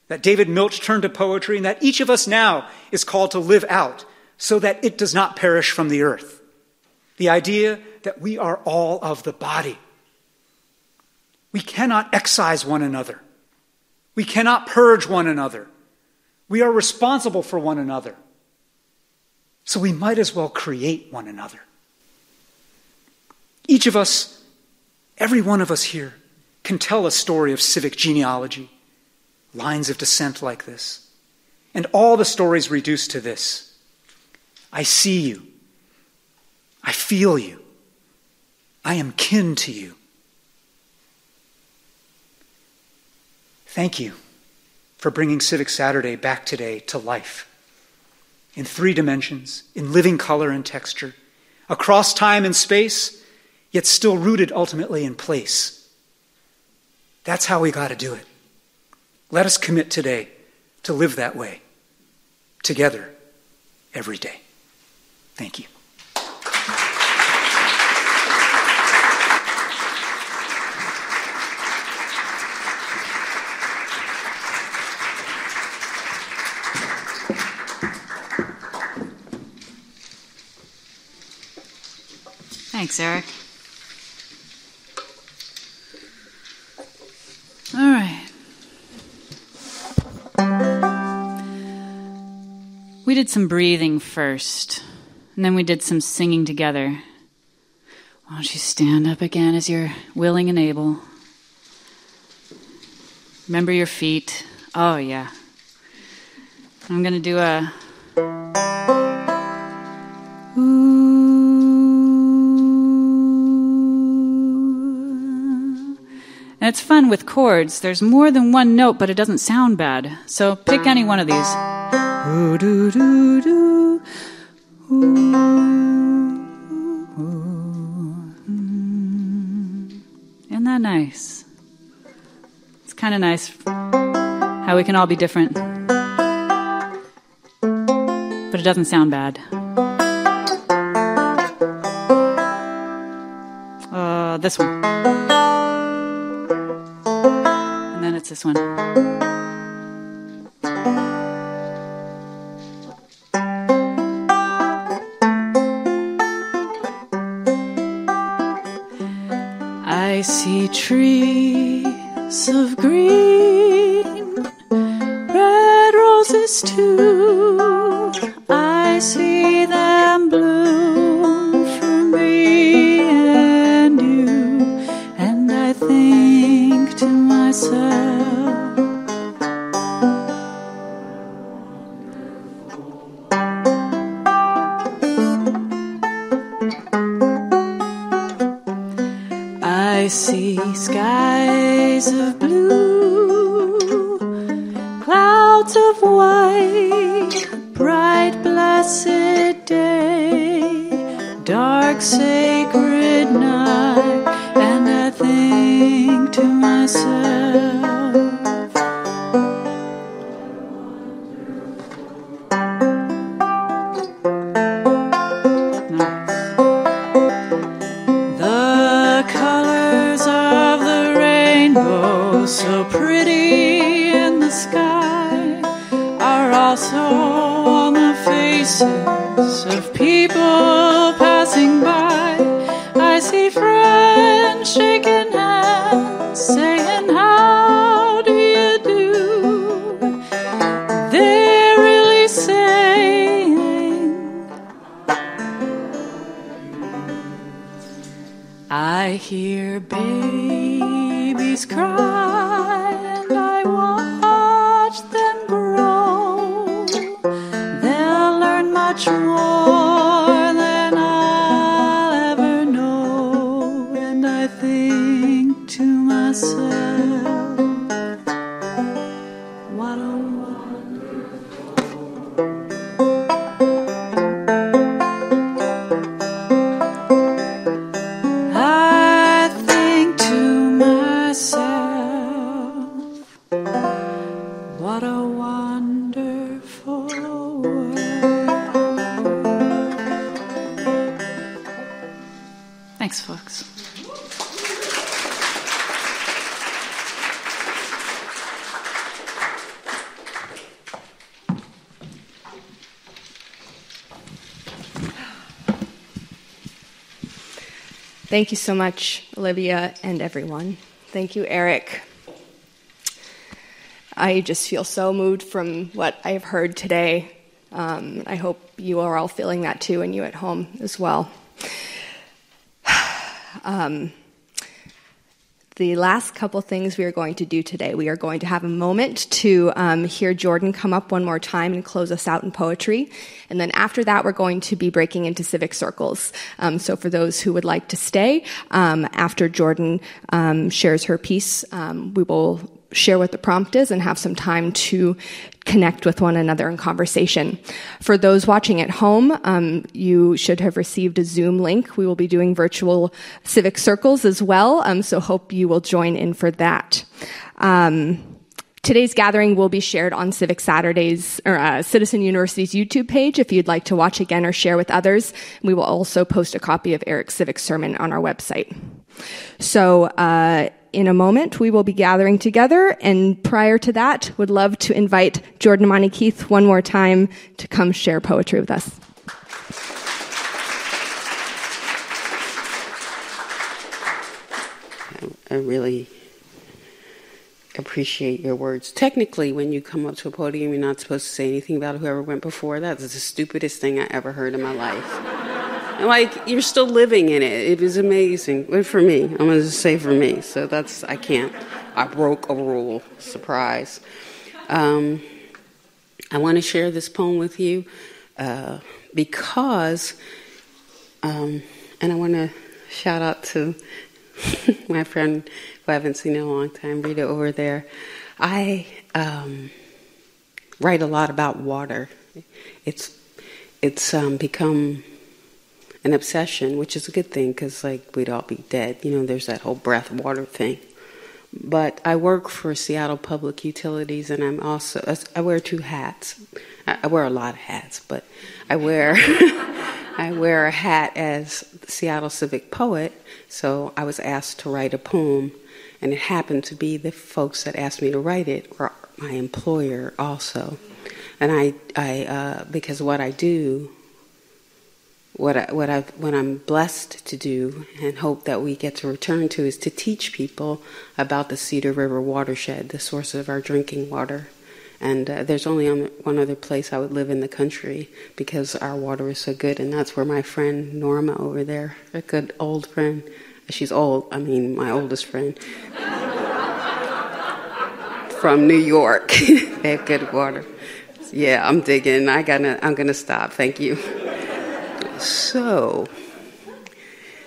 that David Milch turned to poetry, and that each of us now is called to live out so that it does not perish from the earth. The idea that we are all of the body. We cannot excise one another. We cannot purge one another. We are responsible for one another. So we might as well create one another. Each of us, every one of us here, can tell a story of civic genealogy, lines of descent like this. And all the stories reduce to this I see you. I feel you. I am kin to you. Thank you for bringing Civic Saturday back today to life in three dimensions, in living color and texture, across time and space, yet still rooted ultimately in place. That's how we got to do it. Let us commit today to live that way, together, every day. Thank you. Thanks, Eric. All right. We did some breathing first. And then we did some singing together. Why don't you stand up again as you're willing and able? Remember your feet. Oh, yeah. I'm going to do a. And it's fun with chords. There's more than one note, but it doesn't sound bad. So pick any one of these. Isn't that nice? It's kind of nice how we can all be different. But it doesn't sound bad. Uh, this one. This one. I see trees I see skies of blue, clouds of white, bright blessed day, dark sacred night, and I think to myself. Thank you so much, Olivia and everyone. Thank you, Eric. I just feel so moved from what I've heard today. Um, I hope you are all feeling that too, and you at home as well. <sighs> Um, the last couple things we are going to do today, we are going to have a moment to um, hear Jordan come up one more time and close us out in poetry. And then after that, we're going to be breaking into civic circles. Um, so for those who would like to stay, um, after Jordan um, shares her piece, um, we will share what the prompt is and have some time to connect with one another in conversation. For those watching at home, um, you should have received a Zoom link. We will be doing virtual civic circles as well, um, so hope you will join in for that. Um, Today's gathering will be shared on Civic Saturdays or uh, Citizen University's YouTube page if you'd like to watch again or share with others. We will also post a copy of Eric's civic sermon on our website. So, uh, in a moment, we will be gathering together, and prior to that, would love to invite Jordan Imani Keith one more time to come share poetry with us. I really appreciate your words. Technically, when you come up to a podium, you're not supposed to say anything about whoever went before. That's the stupidest thing I ever heard in my life. Like you're still living in it. It was amazing. For me, I'm gonna just say for me. So that's I can't. I broke a rule. Surprise. Um, I want to share this poem with you uh, because, um, and I want to shout out to <laughs> my friend who I haven't seen in a long time, Rita over there. I um, write a lot about water. It's it's um, become an obsession, which is a good thing because like we'd all be dead. You know, there's that whole breath water thing. But I work for Seattle Public Utilities, and I'm also I wear two hats. I wear a lot of hats, but I wear <laughs> I wear a hat as Seattle Civic Poet. So I was asked to write a poem, and it happened to be the folks that asked me to write it were my employer also. And I, I uh, because what I do what I, what I what I'm blessed to do and hope that we get to return to is to teach people about the Cedar River watershed, the source of our drinking water. And uh, there's only one other place I would live in the country because our water is so good, and that's where my friend Norma over there, a good old friend, she's old. I mean, my oldest friend <laughs> from New York. <laughs> they have good water. Yeah, I'm digging. I gotta. I'm gonna stop. Thank you. So,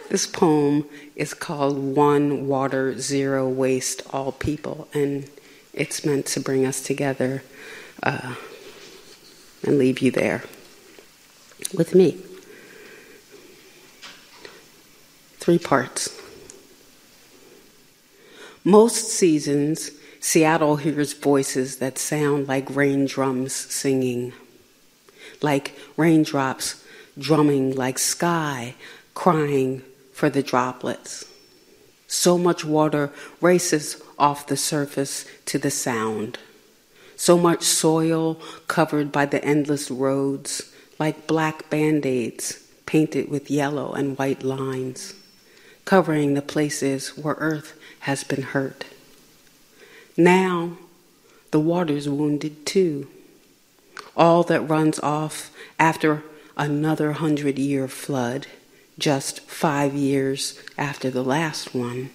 this poem is called One Water, Zero Waste, All People, and it's meant to bring us together uh, and leave you there with me. Three parts. Most seasons, Seattle hears voices that sound like rain drums singing, like raindrops drumming like sky, crying for the droplets. So much water races off the surface to the sound. So much soil covered by the endless roads, like black band aids painted with yellow and white lines, covering the places where earth has been hurt. Now, the water's wounded too. All that runs off after another hundred year flood just five years after the last one.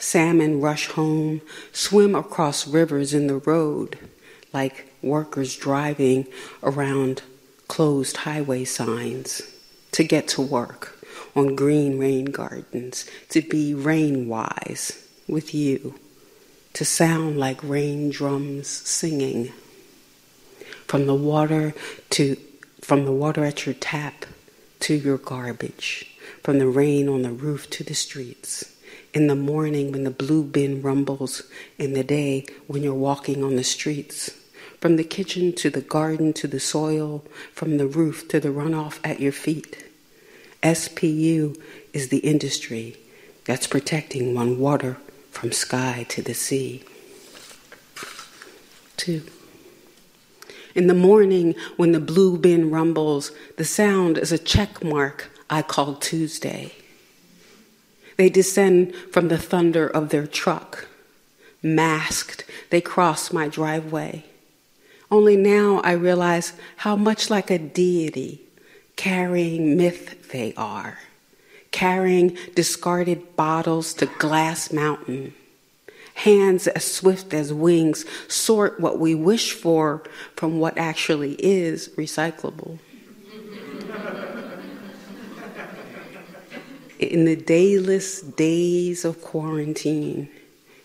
Salmon rush home, swim across rivers in the road like workers driving around closed highway signs to get to work on green rain gardens, to be rain wise with you, to sound like rain drums singing. From the water to from the water at your tap to your garbage, from the rain on the roof to the streets, in the morning when the blue bin rumbles, in the day when you're walking on the streets, from the kitchen to the garden to the soil, from the roof to the runoff at your feet. SPU is the industry that's protecting one water from sky to the sea. Two. In the morning, when the blue bin rumbles, the sound is a check mark I call Tuesday. They descend from the thunder of their truck. Masked, they cross my driveway. Only now I realize how much like a deity carrying myth they are, carrying discarded bottles to Glass Mountain hands as swift as wings sort what we wish for from what actually is recyclable. In the dayless days of quarantine,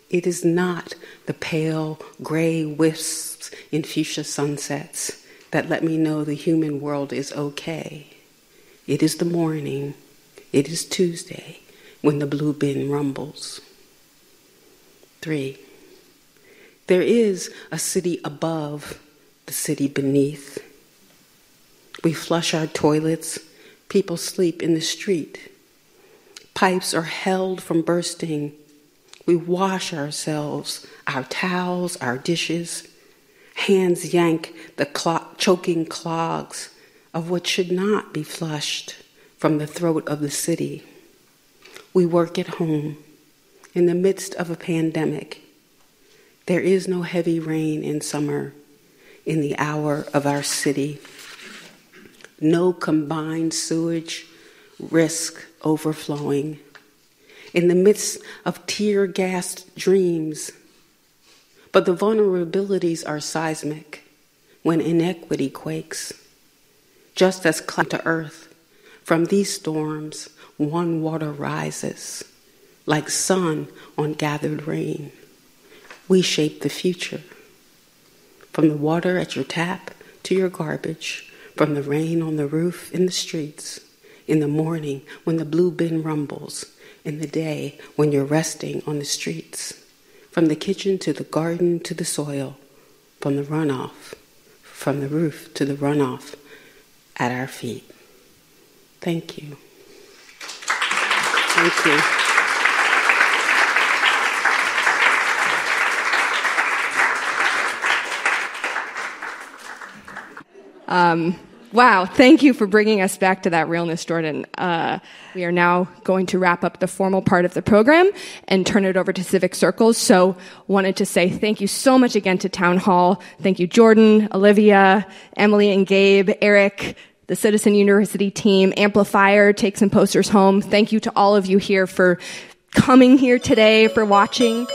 it is not the pale gray wisps in fuchsia sunsets that let me know the human world is okay. It is the morning, it is Tuesday, when the blue bin rumbles. Three, there is a city above the city beneath. We flush our toilets, people sleep in the street. Pipes are held from bursting. We wash ourselves, our towels, our dishes. Hands yank the choking clogs of what should not be flushed from the throat of the city. We work at home in the midst of a pandemic. There is no heavy rain in summer in the hour of our city. No combined sewage risk overflowing. In the midst of tear gassed dreams. But the vulnerabilities are seismic when inequity quakes. Just as climb to earth, from these storms, one water rises like sun on gathered rain. We shape the future. From the water at your tap to your garbage, from the rain on the roof in the streets, in the morning when the blue bin rumbles, in the day when you're resting on the streets, from the kitchen to the garden to the soil, from the runoff, from the roof to the runoff at our feet. Thank you. Thank you. Um, wow, thank you for bringing us back to that realness, Jordan. Uh, we are now going to wrap up the formal part of the program and turn it over to Civic Circles. So, wanted to say thank you so much again to Town Hall. Thank you, Jordan, Olivia, Emily, and Gabe, Eric, the Citizen University team, Amplifier, Take Some Posters Home. Thank you to all of you here for coming here today, for watching.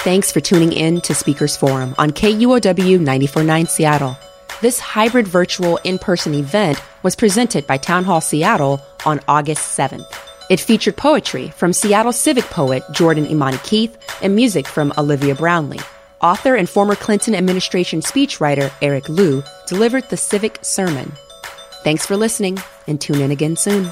Thanks for tuning in to Speakers Forum on KUOW 949 Seattle. This hybrid virtual in person event was presented by Town Hall Seattle on August 7th. It featured poetry from Seattle civic poet Jordan Imani Keith and music from Olivia Brownlee. Author and former Clinton administration speechwriter Eric Liu delivered the civic sermon. Thanks for listening and tune in again soon.